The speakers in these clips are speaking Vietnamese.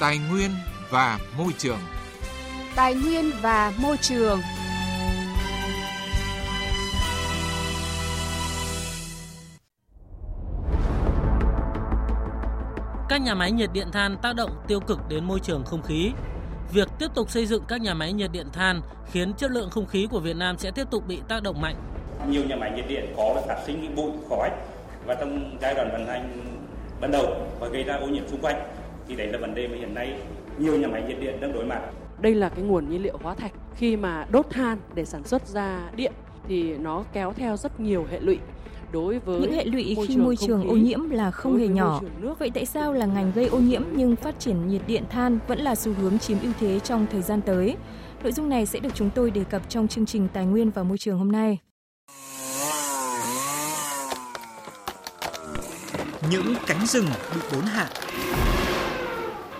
Tài nguyên và môi trường. Tài nguyên và môi trường. Các nhà máy nhiệt điện than tác động tiêu cực đến môi trường không khí. Việc tiếp tục xây dựng các nhà máy nhiệt điện than khiến chất lượng không khí của Việt Nam sẽ tiếp tục bị tác động mạnh. Nhiều nhà máy nhiệt điện có phát sinh bụi khói và trong giai đoạn vận hành ban đầu và gây ra ô nhiễm xung quanh thì đấy là vấn đề mà hiện nay nhiều nhà máy nhiệt điện đang đối mặt. Đây là cái nguồn nhiên liệu hóa thạch khi mà đốt than để sản xuất ra điện thì nó kéo theo rất nhiều hệ lụy đối với những hệ lụy khi môi trường ô nhiễm là không hề nhỏ. Vậy tại sao là ngành gây ô nhiễm nhưng phát triển nhiệt điện than vẫn là xu hướng chiếm ưu thế trong thời gian tới? Nội dung này sẽ được chúng tôi đề cập trong chương trình Tài nguyên và Môi trường hôm nay. Những cánh rừng bị đốn hạ.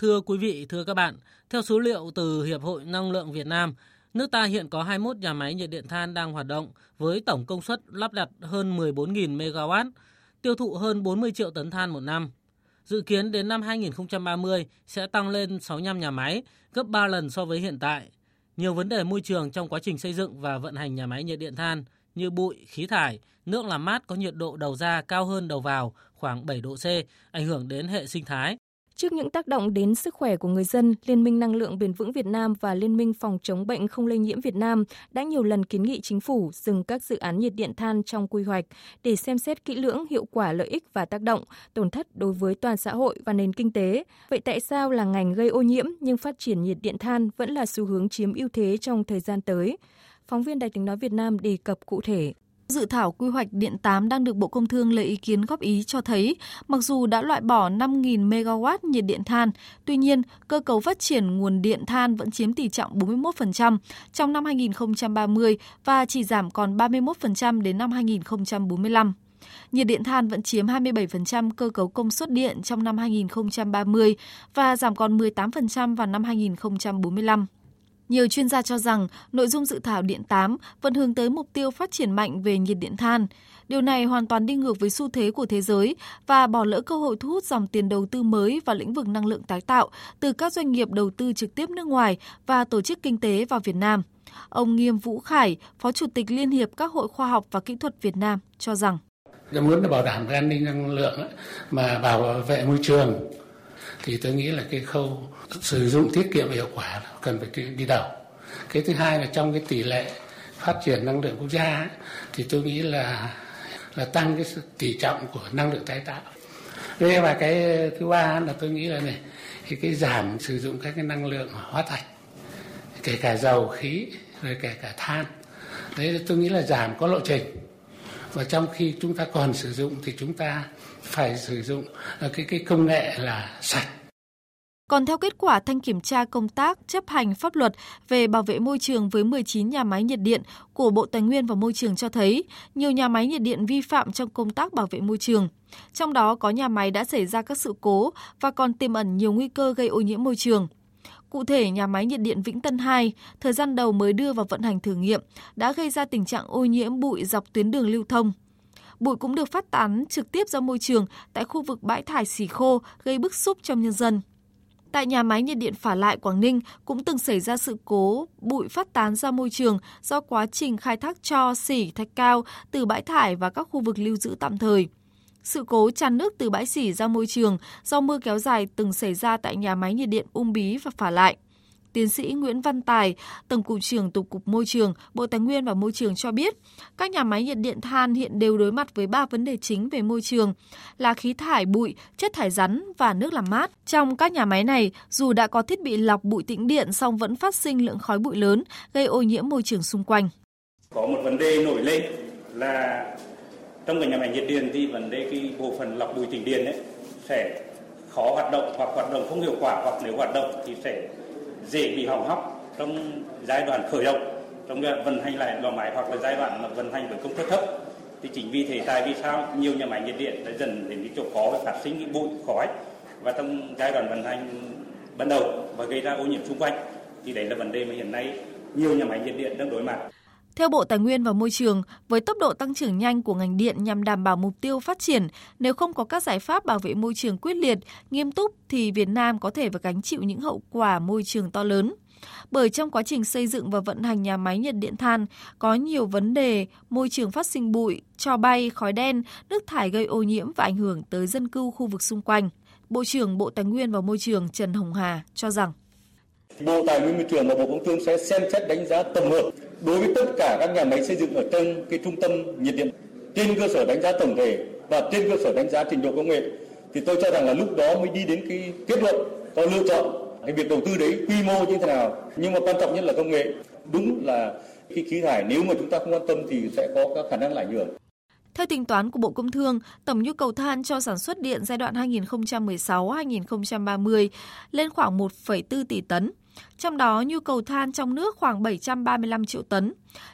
Thưa quý vị, thưa các bạn, theo số liệu từ Hiệp hội Năng lượng Việt Nam, nước ta hiện có 21 nhà máy nhiệt điện than đang hoạt động với tổng công suất lắp đặt hơn 14.000 MW, tiêu thụ hơn 40 triệu tấn than một năm. Dự kiến đến năm 2030 sẽ tăng lên 65 nhà máy, gấp 3 lần so với hiện tại. Nhiều vấn đề môi trường trong quá trình xây dựng và vận hành nhà máy nhiệt điện than như bụi, khí thải, nước làm mát có nhiệt độ đầu ra cao hơn đầu vào khoảng 7 độ C, ảnh hưởng đến hệ sinh thái. Trước những tác động đến sức khỏe của người dân, Liên minh Năng lượng Bền vững Việt Nam và Liên minh Phòng chống bệnh không lây nhiễm Việt Nam đã nhiều lần kiến nghị chính phủ dừng các dự án nhiệt điện than trong quy hoạch để xem xét kỹ lưỡng hiệu quả lợi ích và tác động, tổn thất đối với toàn xã hội và nền kinh tế. Vậy tại sao là ngành gây ô nhiễm nhưng phát triển nhiệt điện than vẫn là xu hướng chiếm ưu thế trong thời gian tới? Phóng viên Đài tiếng nói Việt Nam đề cập cụ thể. Dự thảo quy hoạch điện 8 đang được Bộ Công Thương lấy ý kiến góp ý cho thấy, mặc dù đã loại bỏ 5.000 MW nhiệt điện than, tuy nhiên cơ cấu phát triển nguồn điện than vẫn chiếm tỷ trọng 41% trong năm 2030 và chỉ giảm còn 31% đến năm 2045. Nhiệt điện than vẫn chiếm 27% cơ cấu công suất điện trong năm 2030 và giảm còn 18% vào năm 2045. Nhiều chuyên gia cho rằng nội dung dự thảo Điện 8 vẫn hướng tới mục tiêu phát triển mạnh về nhiệt điện than. Điều này hoàn toàn đi ngược với xu thế của thế giới và bỏ lỡ cơ hội thu hút dòng tiền đầu tư mới vào lĩnh vực năng lượng tái tạo từ các doanh nghiệp đầu tư trực tiếp nước ngoài và tổ chức kinh tế vào Việt Nam. Ông Nghiêm Vũ Khải, Phó Chủ tịch Liên hiệp các hội khoa học và kỹ thuật Việt Nam cho rằng muốn bảo đảm an ninh năng lượng mà bảo vệ môi trường thì tôi nghĩ là cái khâu sử dụng tiết kiệm hiệu quả cần phải đi đầu. Cái thứ hai là trong cái tỷ lệ phát triển năng lượng quốc gia ấy, thì tôi nghĩ là là tăng cái tỷ trọng của năng lượng tái tạo. Đây và cái thứ ba là tôi nghĩ là này thì cái giảm sử dụng các cái năng lượng hóa thạch kể cả dầu khí rồi kể cả than. Đấy tôi nghĩ là giảm có lộ trình. Và trong khi chúng ta còn sử dụng thì chúng ta phải sử dụng ờ, cái cái công nghệ là sạch còn theo kết quả thanh kiểm tra công tác chấp hành pháp luật về bảo vệ môi trường với 19 nhà máy nhiệt điện của Bộ Tài nguyên và Môi trường cho thấy, nhiều nhà máy nhiệt điện vi phạm trong công tác bảo vệ môi trường. Trong đó có nhà máy đã xảy ra các sự cố và còn tiềm ẩn nhiều nguy cơ gây ô nhiễm môi trường. Cụ thể, nhà máy nhiệt điện Vĩnh Tân 2, thời gian đầu mới đưa vào vận hành thử nghiệm, đã gây ra tình trạng ô nhiễm bụi dọc tuyến đường lưu thông. Bụi cũng được phát tán trực tiếp ra môi trường tại khu vực bãi thải xỉ khô, gây bức xúc trong nhân dân. Tại nhà máy nhiệt điện Phả Lại Quảng Ninh cũng từng xảy ra sự cố bụi phát tán ra môi trường do quá trình khai thác cho xỉ thạch cao từ bãi thải và các khu vực lưu giữ tạm thời. Sự cố tràn nước từ bãi xỉ ra môi trường do mưa kéo dài từng xảy ra tại nhà máy nhiệt điện Ung Bí và Phả Lại. Tiến sĩ Nguyễn Văn Tài, Tổng cục trưởng Tổng cục Môi trường, Bộ Tài nguyên và Môi trường cho biết, các nhà máy nhiệt điện than hiện đều đối mặt với ba vấn đề chính về môi trường là khí thải bụi, chất thải rắn và nước làm mát. Trong các nhà máy này, dù đã có thiết bị lọc bụi tĩnh điện song vẫn phát sinh lượng khói bụi lớn, gây ô nhiễm môi trường xung quanh. Có một vấn đề nổi lên là trong cái nhà máy nhiệt điện thì vấn đề cái bộ phận lọc bụi tĩnh điện ấy sẽ khó hoạt động hoặc hoạt động không hiệu quả hoặc nếu hoạt động thì sẽ dễ bị hỏng hóc trong giai đoạn khởi động, trong giai đoạn vận hành lại lò máy hoặc là giai đoạn mà vận hành với công suất thấp. Thì chính vì thế, tại vì sao? Nhiều nhà máy nhiệt điện đã dần đến cái chỗ khó phát sinh cái bụi khói và trong giai đoạn vận hành ban đầu và gây ra ô nhiễm xung quanh, thì đấy là vấn đề mà hiện nay nhiều nhà máy nhiệt điện đang đối mặt. Theo Bộ Tài nguyên và Môi trường, với tốc độ tăng trưởng nhanh của ngành điện nhằm đảm bảo mục tiêu phát triển, nếu không có các giải pháp bảo vệ môi trường quyết liệt, nghiêm túc thì Việt Nam có thể phải gánh chịu những hậu quả môi trường to lớn. Bởi trong quá trình xây dựng và vận hành nhà máy nhiệt điện than có nhiều vấn đề môi trường phát sinh bụi, cho bay, khói đen, nước thải gây ô nhiễm và ảnh hưởng tới dân cư khu vực xung quanh. Bộ trưởng Bộ Tài nguyên và Môi trường Trần Hồng Hà cho rằng Bộ Tài nguyên Môi trường và Bộ Công Thương sẽ xem xét đánh giá tổng hợp đối với tất cả các nhà máy xây dựng ở trong cái trung tâm nhiệt điện trên cơ sở đánh giá tổng thể và trên cơ sở đánh giá trình độ công nghệ thì tôi cho rằng là lúc đó mới đi đến cái kết luận có lựa chọn cái việc đầu tư đấy quy mô như thế nào. Nhưng mà quan trọng nhất là công nghệ. Đúng là cái khí thải nếu mà chúng ta không quan tâm thì sẽ có các khả năng là ảnh hưởng. Theo tính toán của Bộ Công Thương, tổng nhu cầu than cho sản xuất điện giai đoạn 2016-2030 lên khoảng 1,4 tỷ tấn. Trong đó, nhu cầu than trong nước khoảng 735 triệu tấn,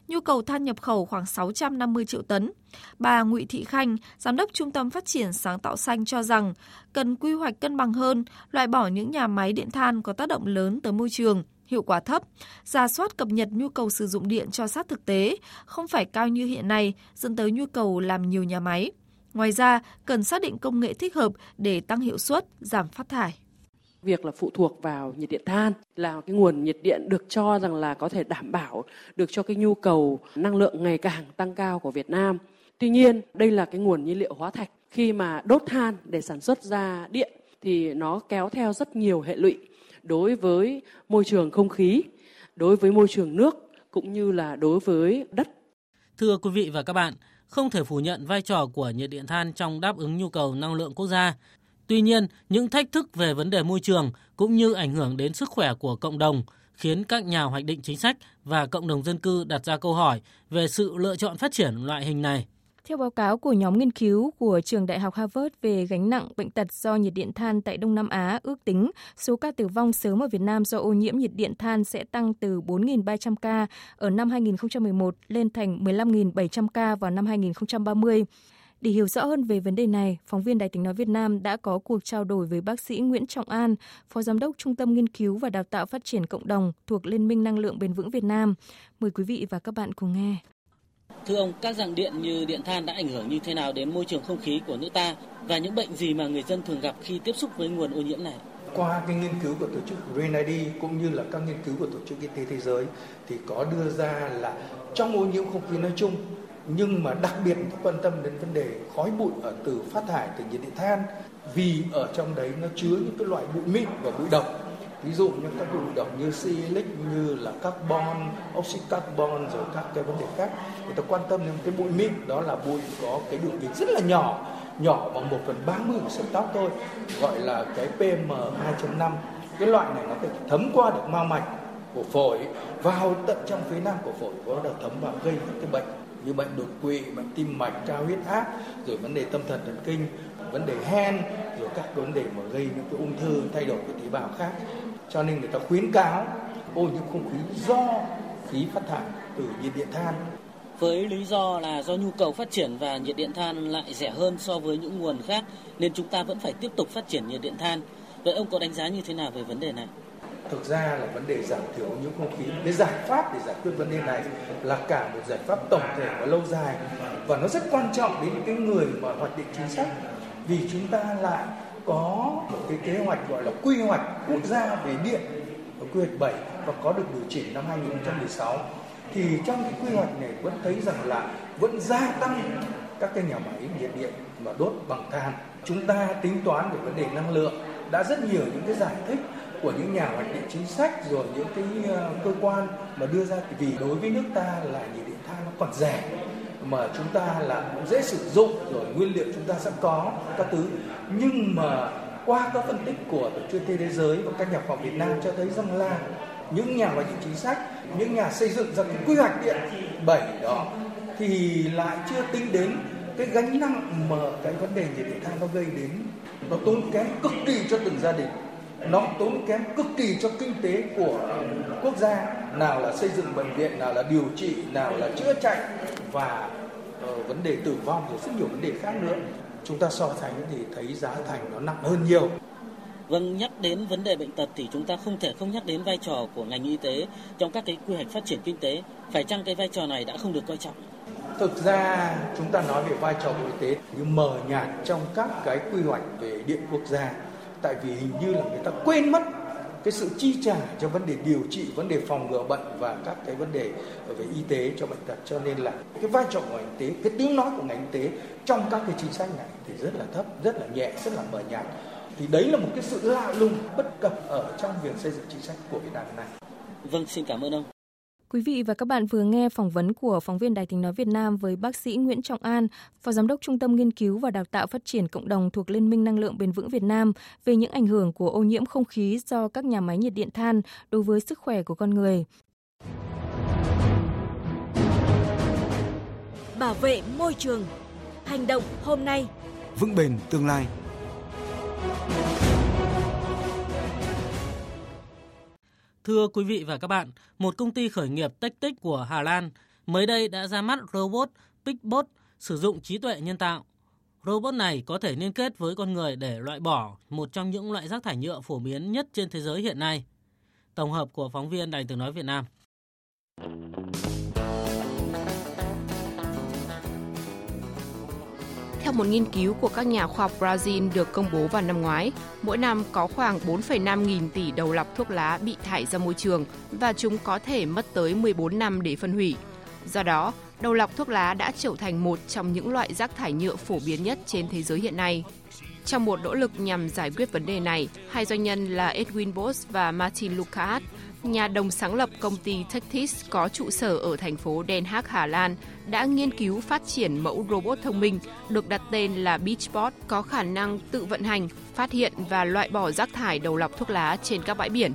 nhu cầu than nhập khẩu khoảng 650 triệu tấn. Bà Ngụy Thị Khanh, Giám đốc Trung tâm Phát triển Sáng tạo Xanh cho rằng cần quy hoạch cân bằng hơn, loại bỏ những nhà máy điện than có tác động lớn tới môi trường, hiệu quả thấp, ra soát cập nhật nhu cầu sử dụng điện cho sát thực tế, không phải cao như hiện nay, dẫn tới nhu cầu làm nhiều nhà máy. Ngoài ra, cần xác định công nghệ thích hợp để tăng hiệu suất, giảm phát thải việc là phụ thuộc vào nhiệt điện than là cái nguồn nhiệt điện được cho rằng là có thể đảm bảo được cho cái nhu cầu năng lượng ngày càng tăng cao của Việt Nam. Tuy nhiên, đây là cái nguồn nhiên liệu hóa thạch. Khi mà đốt than để sản xuất ra điện thì nó kéo theo rất nhiều hệ lụy đối với môi trường không khí, đối với môi trường nước cũng như là đối với đất. Thưa quý vị và các bạn, không thể phủ nhận vai trò của nhiệt điện than trong đáp ứng nhu cầu năng lượng quốc gia. Tuy nhiên, những thách thức về vấn đề môi trường cũng như ảnh hưởng đến sức khỏe của cộng đồng khiến các nhà hoạch định chính sách và cộng đồng dân cư đặt ra câu hỏi về sự lựa chọn phát triển loại hình này. Theo báo cáo của nhóm nghiên cứu của trường Đại học Harvard về gánh nặng bệnh tật do nhiệt điện than tại Đông Nam Á, ước tính số ca tử vong sớm ở Việt Nam do ô nhiễm nhiệt điện than sẽ tăng từ 4.300 ca ở năm 2011 lên thành 15.700 ca vào năm 2030. Để hiểu rõ hơn về vấn đề này, phóng viên Đài tiếng nói Việt Nam đã có cuộc trao đổi với bác sĩ Nguyễn Trọng An, Phó Giám đốc Trung tâm Nghiên cứu và Đào tạo Phát triển Cộng đồng thuộc Liên minh Năng lượng Bền vững Việt Nam. Mời quý vị và các bạn cùng nghe. Thưa ông, các dạng điện như điện than đã ảnh hưởng như thế nào đến môi trường không khí của nước ta và những bệnh gì mà người dân thường gặp khi tiếp xúc với nguồn ô nhiễm này? Qua cái nghiên cứu của tổ chức RENID cũng như là các nghiên cứu của tổ chức y tế thế giới thì có đưa ra là trong ô nhiễm không khí nói chung nhưng mà đặc biệt nó quan tâm đến vấn đề khói bụi ở từ phát thải từ nhiệt điện than, vì ở trong đấy nó chứa những cái loại bụi mịn và bụi độc. Ví dụ như các bụi độc như silic như là carbon oxy carbon rồi các cái vấn đề khác, người ta quan tâm đến cái bụi mịn, đó là bụi có cái đường kính rất là nhỏ nhỏ bằng 1 phần 30 của sợi tóc thôi, gọi là cái PM 2.5 cái loại này nó phải thấm qua được mao mạch của phổi, vào tận trong phía nam của phổi, có đầu thấm vào gây những cái bệnh như bệnh đột quỵ, bệnh tim mạch, cao huyết áp, rồi vấn đề tâm thần thần kinh, vấn đề hen, rồi các vấn đề mà gây những cái ung thư, thay đổi của tế bào khác. Cho nên người ta khuyến cáo ô nhiễm không khí do khí phát thải từ nhiệt điện than với lý do là do nhu cầu phát triển và nhiệt điện than lại rẻ hơn so với những nguồn khác nên chúng ta vẫn phải tiếp tục phát triển nhiệt điện than. Vậy ông có đánh giá như thế nào về vấn đề này? Thực ra là vấn đề giảm thiểu ô nhiễm không khí, cái giải pháp để giải quyết vấn đề này là cả một giải pháp tổng thể và lâu dài. Và nó rất quan trọng đến những cái người mà hoạch định chính sách, vì chúng ta lại có một cái kế hoạch gọi là quy hoạch quốc gia về điện ở quy hoạch 7 và có được điều chỉnh năm 2016 thì trong cái quy hoạch này vẫn thấy rằng là vẫn gia tăng các cái nhà máy nhiệt điện mà đốt bằng than. Chúng ta tính toán về vấn đề năng lượng, đã rất nhiều những cái giải thích của những nhà hoạch định chính sách rồi những cái ờ, cơ quan mà đưa ra, vì đối với nước ta là nhiệt điện than nó còn rẻ mà chúng ta là cũng dễ sử dụng rồi nguyên liệu chúng ta sẵn có, các thứ. Nhưng mà qua các phân tích của tổ chức thế giới và các nhà khoa học Việt Nam cho thấy rằng là những nhà hoạch định chính sách, những nhà xây dựng ra cái quy hoạch điện bảy đó thì lại chưa tính đến cái gánh nặng mà cái vấn đề nhiệt điện than nó gây đến. Nó tốn kém cực kỳ cho từng gia đình nó tốn kém cực kỳ cho kinh tế của quốc gia nào là xây dựng bệnh viện nào là điều trị nào là chữa chạy và uh, vấn đề tử vong rồi rất nhiều vấn đề khác nữa chúng ta so sánh thì thấy giá thành nó nặng hơn nhiều Vâng, nhắc đến vấn đề bệnh tật thì chúng ta không thể không nhắc đến vai trò của ngành y tế trong các cái quy hoạch phát triển kinh tế. Phải chăng cái vai trò này đã không được coi trọng? Thực ra chúng ta nói về vai trò của y tế nhưng mờ nhạt trong các cái quy hoạch về điện quốc gia. Tại vì hình như là người ta quên mất cái sự chi trả cho vấn đề điều trị, vấn đề phòng ngừa bệnh và các cái vấn đề về y tế cho bệnh tật. Cho nên là cái vai trò của ngành y tế, cái tiếng nói của ngành y tế trong các cái chính sách này thì rất là thấp, rất là nhẹ, rất là mờ nhạt thì đấy là một cái sự lạ lùng bất cập ở trong việc xây dựng chính sách của Việt Nam này. Vâng, xin cảm ơn ông. Quý vị và các bạn vừa nghe phỏng vấn của phóng viên Đài Tiếng Nói Việt Nam với bác sĩ Nguyễn Trọng An, Phó Giám đốc Trung tâm Nghiên cứu và Đào tạo Phát triển Cộng đồng thuộc Liên minh Năng lượng Bền vững Việt Nam về những ảnh hưởng của ô nhiễm không khí do các nhà máy nhiệt điện than đối với sức khỏe của con người. Bảo vệ môi trường. Hành động hôm nay. Vững bền tương lai. Thưa quý vị và các bạn, một công ty khởi nghiệp tech tích của Hà Lan mới đây đã ra mắt robot Pickbot sử dụng trí tuệ nhân tạo. Robot này có thể liên kết với con người để loại bỏ một trong những loại rác thải nhựa phổ biến nhất trên thế giới hiện nay. Tổng hợp của phóng viên Đài Tiếng Nói Việt Nam. Theo một nghiên cứu của các nhà khoa học Brazil được công bố vào năm ngoái, mỗi năm có khoảng 4,5 nghìn tỷ đầu lọc thuốc lá bị thải ra môi trường và chúng có thể mất tới 14 năm để phân hủy. Do đó, đầu lọc thuốc lá đã trở thành một trong những loại rác thải nhựa phổ biến nhất trên thế giới hiện nay. Trong một nỗ lực nhằm giải quyết vấn đề này, hai doanh nhân là Edwin Boss và Martin Lucas nhà đồng sáng lập công ty Techtis có trụ sở ở thành phố Den Haag, Hà Lan, đã nghiên cứu phát triển mẫu robot thông minh được đặt tên là Beachbot có khả năng tự vận hành, phát hiện và loại bỏ rác thải đầu lọc thuốc lá trên các bãi biển.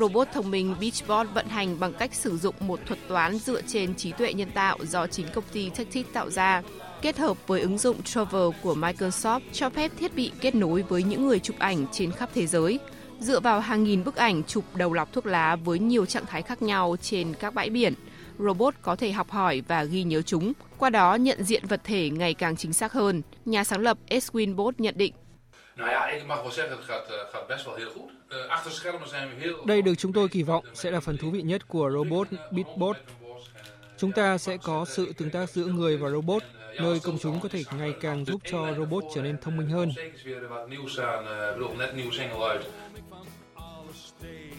Robot thông minh Beachbot vận hành bằng cách sử dụng một thuật toán dựa trên trí tuệ nhân tạo do chính công ty Techtis tạo ra kết hợp với ứng dụng Travel của Microsoft cho phép thiết bị kết nối với những người chụp ảnh trên khắp thế giới dựa vào hàng nghìn bức ảnh chụp đầu lọc thuốc lá với nhiều trạng thái khác nhau trên các bãi biển. Robot có thể học hỏi và ghi nhớ chúng, qua đó nhận diện vật thể ngày càng chính xác hơn. Nhà sáng lập Edwin Bot nhận định. Đây được chúng tôi kỳ vọng sẽ là phần thú vị nhất của robot Bitbot. Chúng ta sẽ có sự tương tác giữa người và robot, nơi công chúng có thể ngày càng giúp cho robot trở nên thông minh hơn.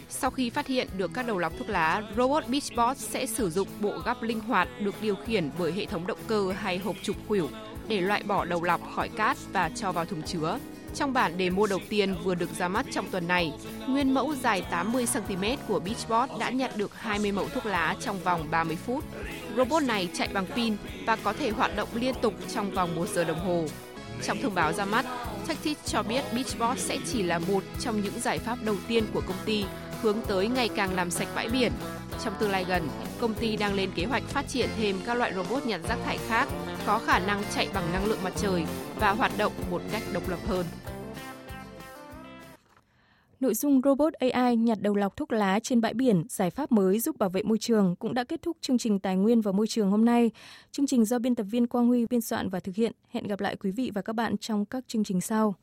Sau khi phát hiện được các đầu lọc thuốc lá, robot Beachbot sẽ sử dụng bộ gắp linh hoạt được điều khiển bởi hệ thống động cơ hay hộp trục khuỷu để loại bỏ đầu lọc khỏi cát và cho vào thùng chứa. Trong bản demo đầu tiên vừa được ra mắt trong tuần này, nguyên mẫu dài 80cm của Beachbot đã nhận được 20 mẫu thuốc lá trong vòng 30 phút. Robot này chạy bằng pin và có thể hoạt động liên tục trong vòng 1 giờ đồng hồ. Trong thông báo ra mắt, Techtis cho biết Beachbot sẽ chỉ là một trong những giải pháp đầu tiên của công ty hướng tới ngày càng làm sạch bãi biển. Trong tương lai gần, công ty đang lên kế hoạch phát triển thêm các loại robot nhặt rác thải khác có khả năng chạy bằng năng lượng mặt trời và hoạt động một cách độc lập hơn. Nội dung robot AI nhặt đầu lọc thuốc lá trên bãi biển, giải pháp mới giúp bảo vệ môi trường cũng đã kết thúc chương trình Tài nguyên và Môi trường hôm nay. Chương trình do biên tập viên Quang Huy biên soạn và thực hiện. Hẹn gặp lại quý vị và các bạn trong các chương trình sau.